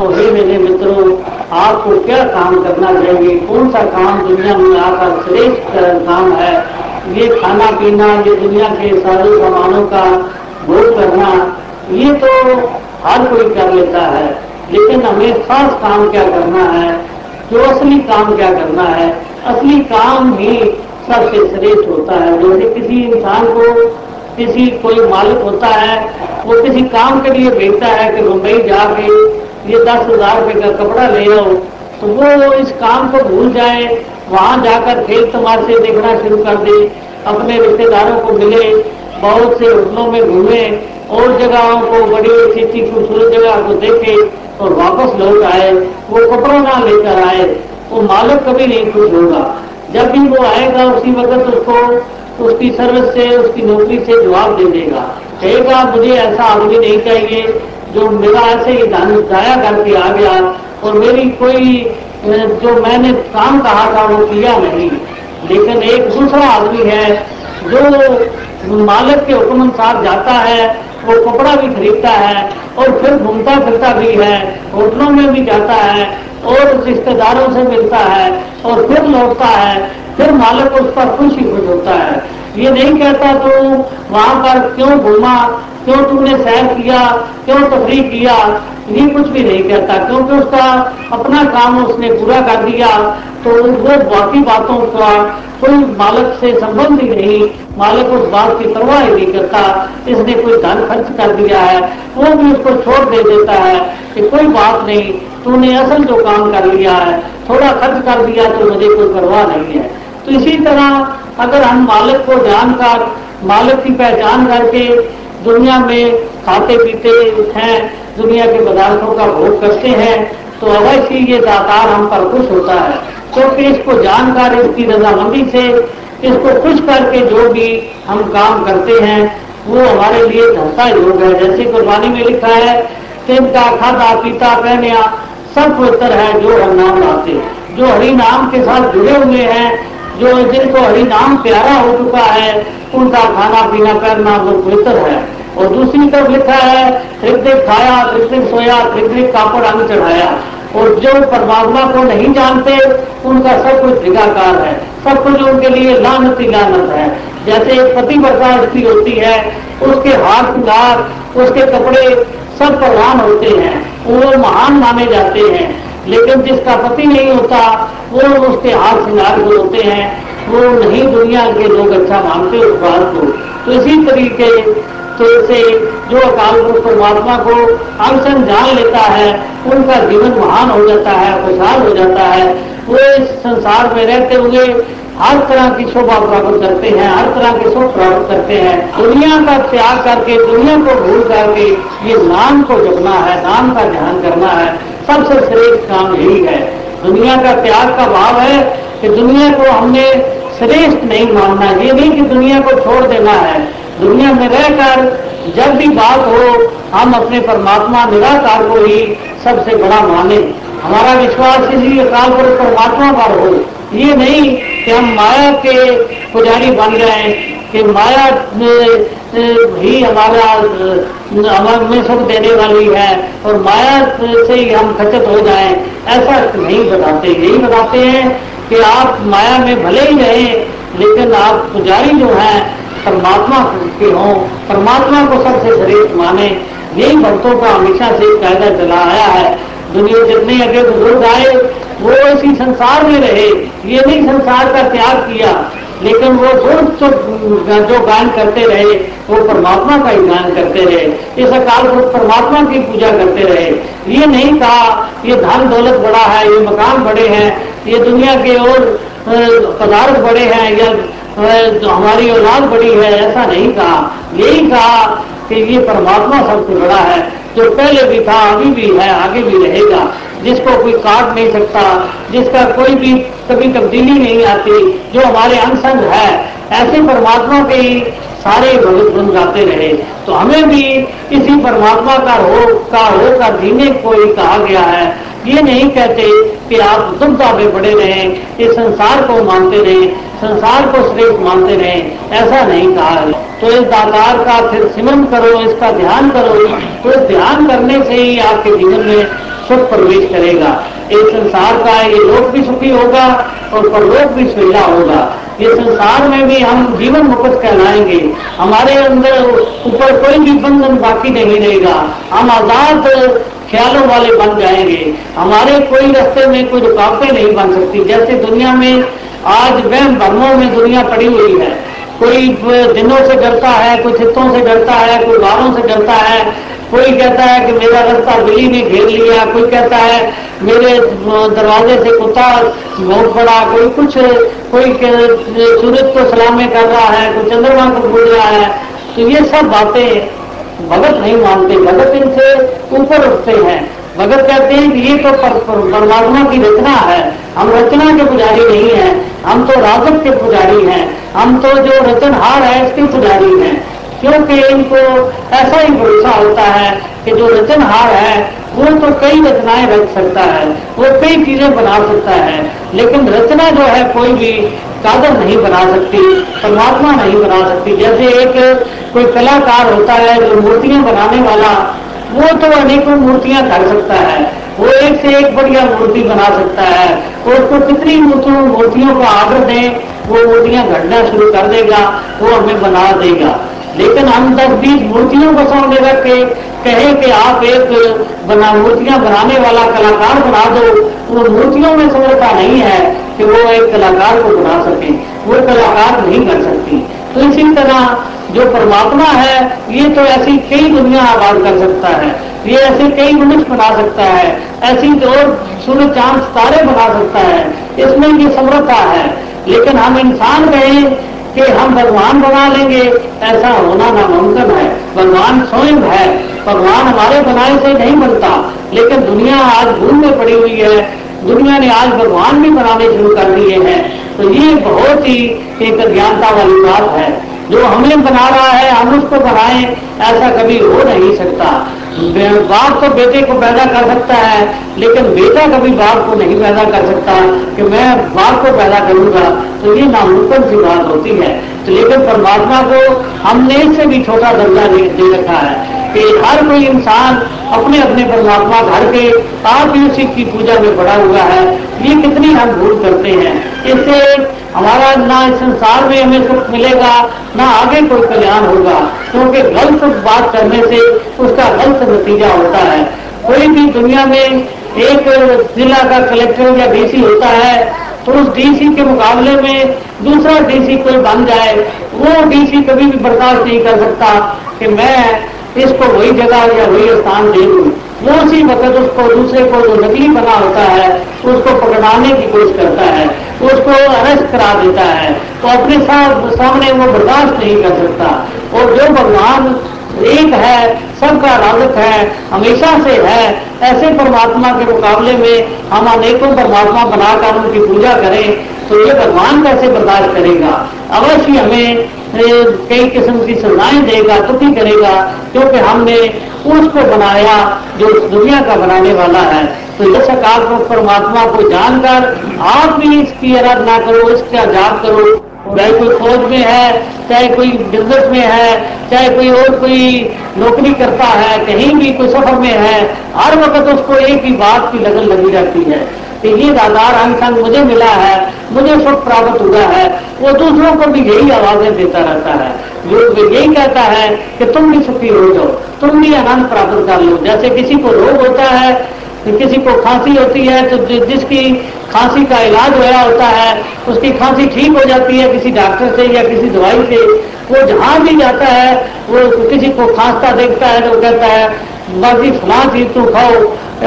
तो हे मेरे मित्रों, आपको क्या काम करना चाहिए? कौन सा काम दुनिया में आपका श्रेष्ठ काम है? ये खाना पीना, ये दुनिया के सारे सामानों का भोग करना, ये तो हर कोई कर लेता है। लेकिन हमें खास काम क्या करना है? जो असली काम क्या करना है? असली काम ही सबसे श्रेष्ठ होता है। जैसे किसी इंसान को किसी कोई मालिक होता है, वो किसी काम के लिए भेजता है कि मुंबई जाके ये दस हज़ार रुपये का कपड़ा ले आओ तो वो इस काम को भूल जाए, वहाँ जाकर खेल तमाशे देखना शुरू कर दे, अपने रिश्तेदारों को मिले, बहुत से होटलों में घूमे, और जगहों को, बड़ी अच्छी खूबसूरत जगह को देखे, और वापस लौट आए। वो कपड़ा ना लेकर आए, वो मालिक कभी नहीं खुश होगा। जब भी वो आएगा उसी वक्त उसको उसकी सर्विस से, उसकी नौकरी से जवाब दे देगा। कहेगा, मुझे ऐसा आदमी नहीं चाहिए जो ऐसे ही धन जाया करके आ गया और मेरी कोई जो मैंने काम कहा था वो किया नहीं। लेकिन एक दूसरा आदमी है जो मालिक के हुक्म अनुसार जाता है, वो कपड़ा भी खरीदता है और फिर घूमता फिरता भी है, होटलों में भी जाता है और रिश्तेदारों से मिलता है और फिर लौटता है, फिर मालिक उस पर खुश ही खुश होता है। ये नहीं कहता तू वहाँ पर क्यों घूमा, क्यों तुमने सैर किया, क्यों तफरी किया? ये कुछ भी नहीं कहता, क्योंकि उसका अपना काम उसने पूरा कर दिया तो वो बाकी बातों का कोई मालक से संबंध ही नहीं, मालक उस बात की परवाह ही नहीं करता, इसने कोई धन खर्च कर दिया है, वो भी उसको छोड़ दे देता है कि कोई बात नहीं, तूने असल जो काम कर लिया है, थोड़ा खर्च कर दिया तो मुझे कोई परवाह नहीं है। तो इसी तरह अगर हम मालिक को जानकर मालिक की पहचान करके दुनिया में खाते पीते हैं, दुनिया के पदार्थों का भोग करते हैं तो अवश्य ये दातार हम पर खुश होता है। क्योंकि इसको जानकर, इसकी रजामंदी से, इसको खुश करके जो भी हम काम करते हैं, वो हमारे लिए धरता योग है। जैसे कुर्बानी में लिखा है तिनका खादा पीता, पहनिया, सब पवित्र है जो हम नाम लाते जो हरि नाम के साथ जुड़े हुए हैं जो जिनको हरि नाम प्यारा हो चुका है, उनका खाना पीना करना वो पवित्र है। और दूसरी तरफ़ लिखा है ऋतिक खाया ऋतिक सोया ऋतिक कापड़ अंग चढ़ाया। और जो परमात्मा को नहीं जानते, उनका सब कुछ भिगाकार है। सब कुछ उनके लिए लानत ही लानत है। जैसे एक पति वर्षा स्त्री होती है, उसके हाथ सिंगार उसके कपड़े सब प्रधान होते हैं, वो महान माने जाते हैं। लेकिन जिसका पति नहीं होता, वो उसके हाथ सिंगार जो होते हैं। वो नहीं दुनिया के लोग अच्छा मानते उस बात को। तो इसी तरीके तो से जो अकाल पुरुष परमात्मा को अवसन जान लेता है, उनका जीवन महान हो जाता है, खुशहाल हो जाता है। वो इस संसार में रहते हुए हर तरह की शोभा प्राप्त करते हैं, हर तरह के सुख प्राप्त करते हैं। दुनिया का त्याग करके, दुनिया को भूल करके ये नाम को जपना है, नाम का ध्यान करना है। सबसे श्रेष्ठ काम यही है। दुनिया का प्यार का भाव है कि दुनिया को हमने श्रेष्ठ नहीं मानना ये नहीं कि दुनिया को छोड़ देना है। दुनिया में रहकर जब भी बात हो, हम अपने परमात्मा निराकार को ही सबसे बड़ा माने। हमारा विश्वास इसी अकाल पर परमात्मा पर हो। ये नहीं कि हम माया के पुजारी बन जाए कि माया ही हमारा हमें सुख देने वाली है और माया से ही हम खचित हो जाएँ। ऐसा नहीं बताते। यही बताते हैं कि आप माया में भले ही रहें, लेकिन आप पुजारी जो हैं, परमात्मा के हों, परमात्मा को सबसे श्रेष्ठ माने। यही भक्तों का हमेशा से कायदा चला आया है। दुनिया जितने अगे बुज़ुर्ग आए, वो इसी संसार में रहे। ये नहीं संसार का त्याग किया। लेकिन वो जो जो गान करते रहे, वो परमात्मा का ही गान करते रहे। इस अकाल पुरुष परमात्मा की पूजा करते रहे। ये नहीं कहा, ये धन दौलत बड़ा है, ये मकान बड़े हैं, ये दुनिया के और पदार्थ बड़े हैं, या हमारी औलाद बड़ी है, ऐसा नहीं कहा। यही कहा कि ये परमात्मा सबसे बड़ा है। जो पहले भी था, अभी भी है, आगे भी रहेगा। जिसको कोई काट नहीं सकता, जिसका कोई भी कभी तब्दीली नहीं आती, जो हमारे अंग है, ऐसे परमात्मा के ही सारे भगत बन जाते रहे। तो हमें भी इसी परमात्मा का हो, का होकर जीने को ही कहा गया है। ये नहीं कहते कि आप दुमता में बड़े रहें इस संसार को मानते रहें, संसार को श्रेष्ठ मानते रहें, ऐसा नहीं कहा है। तो इस दातार का फिर सिमन करो, इसका ध्यान करो तो ध्यान करने से ही आपके जीवन में सुख प्रवेश करेगा। इस संसार का ये लोक भी सुखी होगा और परलोक भी सुविधा होगा। ये संसार में भी हम जीवन मुक्त कहलाएँगे। हमारे अंदर ऊपर कोई भी बंधन बाकी नहीं रहेगा। हम आज़ाद ख्यालों वाले बन जाएँगे। हमारे कोई रास्ते में कोई रुकावटें नहीं बन सकती। जैसे दुनिया में आज वह भ्रमों में दुनिया पड़ी हुई है। कोई दिनों से डरता है, कोई चित्तों से डरता है, कोई वारों से डरता है। कोई कहता है कि मेरा रास्ता बिल्ली ने घेर लिया, कोई कहता है मेरे दरवाजे से कुत्ता बहुत पड़ा कोई कुछ, कोई सूरज को सलामे कर रहा है, कोई चंद्रमा को बोल रहा है। तो ये सब बातें भगत नहीं मानते, भगत इनसे ऊपर उठते हैं। भगत कहते हैं कि ये तो परमात्मा की रचना है। हम रचना के पुजारी नहीं है, हम तो राजक के पुजारी हैं, हम तो जो रचनहार है, इसके पुजारी हैं। क्योंकि इनको ऐसा ही भरोसा होता है कि जो रचनहार है वो तो कई रचनाएँ रच सकता है, वो कई चीज़ें बना सकता है, लेकिन रचना जो है कोई भी कादर नहीं बना सकती, परमात्मा नहीं बना सकती। जैसे एक कोई कलाकार होता है, जो मूर्तियाँ बनाने वाला, वो तो अनेकों मूर्तियाँ कर सकता है। वो एक से एक बढ़िया मूर्ति बना सकता है। वो उसको कितनी मूर्तियों मूर्तियों को आर्डर दें, वो मूर्तियाँ घटना शुरू कर देगा, वो हमें बना देगा। लेकिन हम दस बीस मूर्तियों को सामने रख के कहे कि आप एक बना मूर्तियाँ बनाने वाला कलाकार बना दो। वो मूर्तियों में समझता नहीं है कि वो एक कलाकार को बना सके। वो कलाकार नहीं कर सकती। तो इसी तरह जो परमात्मा है, ये तो ऐसी कई दुनिया आबाद कर सकता है। ये ऐसे कई मनुष्य बना सकता है। ऐसी और सूर्य, चाँद तारे बना सकता है। इसमें ये समृद्धता है। लेकिन हम इंसान कहें कि हम भगवान बना लेंगे। ऐसा होना नामुमकिन है। भगवान स्वयं है। भगवान हमारे बनाए से नहीं बनता। लेकिन दुनिया आज भूल में पड़ी हुई है। दुनिया ने आज भगवान भी बनाने शुरू कर दिए हैं। तो ये बहुत ही एक अज्ञानता वाली बात है। जो हमें बना रहा है, हम उसको बनाए, ऐसा कभी हो नहीं सकता। बाप तो बेटे को पैदा कर सकता है, लेकिन बेटा कभी बाप को नहीं पैदा कर सकता कि मैं बाप को पैदा करूँगा। तो ये नामुमकिन सी बात होती है। तो लेकिन परमात्मा को हमने इससे भी छोटा दर्जा दे रखा है कि हर कोई इंसान अपने अपने परमात्मा घर के आप ही उसी की पूजा में पड़ा हुआ है। ये कितनी हम भूल करते हैं। इससे हमारा ना इस संसार में हमें सुख मिलेगा, ना आगे कोई कल्याण होगा, क्योंकि गलत बात करने से उसका गलत नतीजा होता है। कोई भी दुनिया में एक जिला का कलेक्टर या डीसी होता है तो उस डीसी के मुकाबले में दूसरा डीसी कोई बन जाए, वो डीसी कभी भी बर्दाश्त नहीं कर सकता कि मैं इसको वही जगह या वही स्थान दे दू। वो उसी वक्त उसको दूसरे को जो नकली बना होता है, उसको पकड़ाने की कोशिश करता है। उसको अरेस्ट करा देता है। तो अपने सामने वो बर्दाश्त नहीं कर सकता। और जो भगवान एक है, सबका राजक है, हमेशा से है, ऐसे परमात्मा के मुकाबले में हम अनेकों परमात्मा बनाकर उनकी पूजा करें तो ये भगवान कैसे बर्दाश्त करेगा? अवश्य हमें कई किस्म की सजाएँ देगा दुखी करेगा, क्योंकि हमने उसको बनाया जो दुनिया का बनाने वाला है। तो ये सकारात्मक परमात्मा को जानकर आप भी इसकी आराधना करो, इसका जाप करो। चाहे कोई फौज में है, चाहे कोई बिज़नेस में है, चाहे कोई और कोई नौकरी करता है, कहीं भी कोई सफ़र में है, हर वक्त उसको एक ही बात की लगन लगी रहती है कि ये दादार अंग मुझे मिला है, मुझे सुख प्राप्त हुआ है। वो दूसरों को भी यही आवाज़ें देता रहता है। जो यही कहता है कि तुम भी सुखी हो जाओ, तुम भी आनंद प्राप्त कर लो। जैसे किसी को रोग होता है तो किसी को खांसी होती है तो जिसकी खांसी का इलाज होया होता है, उसकी खांसी ठीक हो जाती है किसी डॉक्टर से या किसी दवाई से, वो जहाँ भी जाता है, वो किसी को खांसता देखता है तो कहता है, बाकी फलां चीज़ तू खाओ,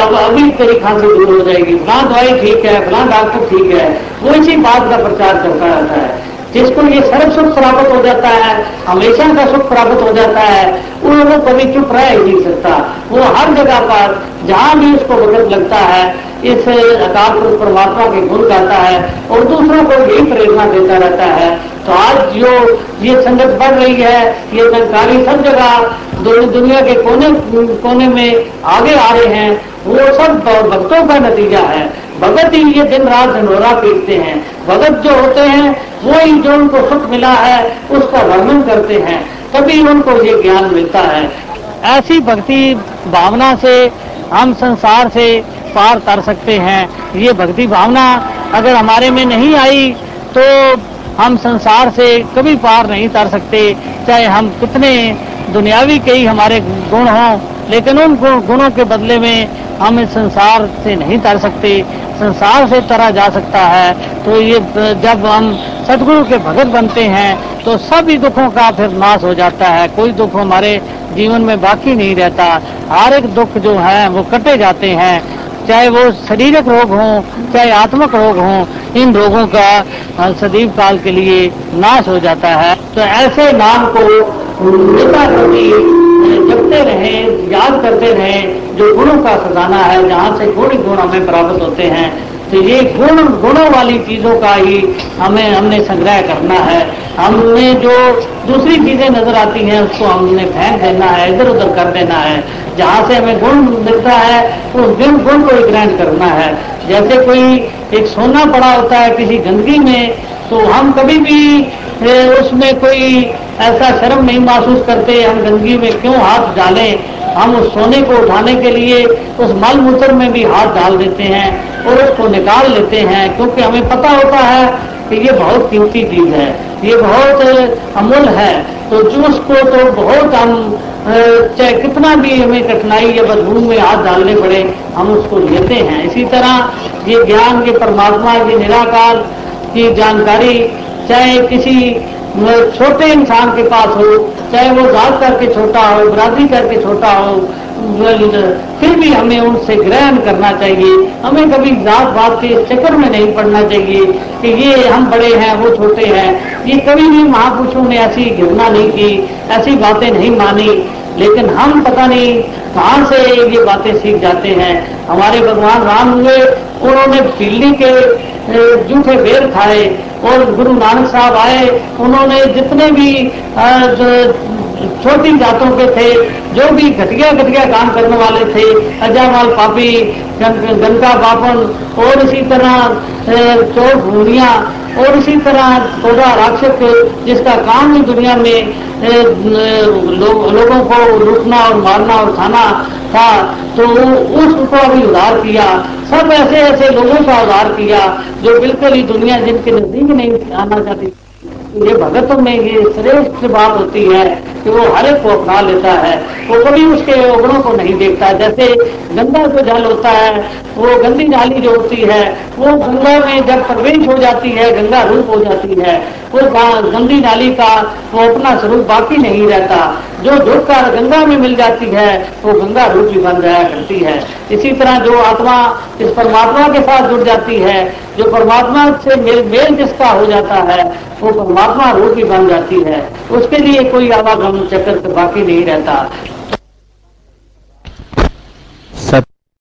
अब अभी तेरी खांसी दूर हो जाएगी, फलां दवाई ठीक है, फलां डॉक्टर ठीक है। वो इसी बात का प्रचार करता रहता है। जिसको ये सर्व सुख प्राप्त हो जाता है, हमेशा का सुख प्राप्त हो जाता है, वो कभी चुप रह ही नहीं सकता। वो हर जगह पर, जहाँ भी उसको वक्त लगता है इस अकाल पुरुष परमात्मा के गुण गाता है और दूसरों को यही प्रेरणा देता रहता है। तो आज जो ये संगत बढ़ रही है, ये जानकारी सब जगह दुनिया के कोने कोने में आगे आ रहे हैं, वो सब भक्तों का नतीजा है। भगत ही ये दिन रात झंडोरा पीटते हैं। भगत जो होते हैं वो ही जो उनको सुख मिला है, उसका वर्णन करते हैं। तभी उनको ये ज्ञान मिलता है। ऐसी भक्ति भावना से, हम संसार से पार कर सकते हैं। ये भक्ति भावना अगर हमारे में नहीं आई तो हम संसार से कभी पार नहीं कर सकते। चाहे हम कितने दुनियावी के ही हमारे गुण हों, लेकिन उन गुणों के बदले में हम इस संसार से नहीं तर सकते। संसार से तरा जा सकता है। तो ये जब हम सदगुरु के भगत बनते हैं तो सभी दुखों का फिर नाश हो जाता है। कोई दुख हमारे जीवन में बाकी नहीं रहता। हर एक दुख जो है, वो कटे जाते हैं। चाहे वो शारीरिक रोग हो, चाहे आत्मक रोग हो, इन रोगों का सदीव काल के लिए नाश हो जाता है। तो ऐसे नाम को नेता कभी रहे, याद करते रहे जो गुणों का खजाना है, जहाँ से गुण गुण हमें प्राप्त होते हैं। तो ये गुण, गुणों वाली चीज़ों का ही हमें, हमने संग्रह करना है। हमने जो दूसरी चीज़ें नज़र आती हैं, उसको हमने फेंक देना है इधर उधर कर देना है। जहाँ से हमें गुण मिलता है, उस गुण गुण को ग्रहण करना है। जैसे कोई एक सोना पड़ा होता है किसी गंदगी में तो हम कभी भी उसमें कोई ऐसा शर्म नहीं महसूस करते, हम गंदगी में क्यों हाथ डालें? हम उस सोने को उठाने के लिए उस मल मूत्र में भी हाथ डाल देते हैं और उसको निकाल लेते हैं, क्योंकि हमें पता होता है कि ये बहुत कीमती चीज़ है, ये बहुत अमूल है। तो जूस को तो बहुत हम चाहे कितना भी हमें कठिनाई या बदबू में हाथ डालने पड़े, हम उसको लेते हैं। इसी तरह ये ज्ञान के परमात्मा की निराकार की जानकारी चाहे किसी छोटे इंसान के पास हो, चाहे वो जात करके छोटा हो बरादरी करके छोटा हो फिर भी हमें उनसे ग्रहण करना चाहिए। हमें कभी जात बात के चक्कर में नहीं पड़ना चाहिए कि ये हम बड़े हैं, वो छोटे हैं। ये कभी भी महापुरुषों ने ऐसी घृणा नहीं की, ऐसी बातें नहीं मानी। लेकिन हम पता नहीं कहाँ से ये बातें सीख जाते हैं। हमारे भगवान राम हुए, उन्होंने दिल्ली के जूठे बेर खाए। और गुरु नानक साहब आए, उन्होंने जितने भी जो छोटी जातों के थे, जो भी घटिया घटिया काम करने वाले थे, अजामाल पापी गंगा बापन, और इसी तरह चोर भूनिया और इसी तरह थोड़ा राक्षस जिसका काम ही दुनिया में लो, लोगों को लूटना और मारना और खाना था। तो उसको अभी उधार किया। सब ऐसे ऐसे लोगों का उधार किया जो बिल्कुल ही दुनिया जिनके नज़दीक नहीं आना चाहती ये भगतों में ये श्रेष्ठ बात होती है कि वो हर एक को अपना लेता है। वो कभी उसके अवगुणों को नहीं देखता। जैसे गंगा जो जल होता है, वो गंदी नाली जो होती है, वो गंगा में जब प्रवेश हो जाती है, गंगा रूप हो जाती है, वो गंदी नाली का वो अपना स्वरूप बाकी नहीं रहता। जो धूप का गंगा में मिल जाती है, वो गंगा रूप भी बन जाया करती है। इसी तरह जो आत्मा इस परमात्मा के साथ जुड़ जाती है, जो परमात्मा से मेल मेल जिसका हो जाता है, वो परमात्मा रूप ही बन जाती है। उसके लिए कोई आवागमन चक्कर तो बाकी नहीं रहता।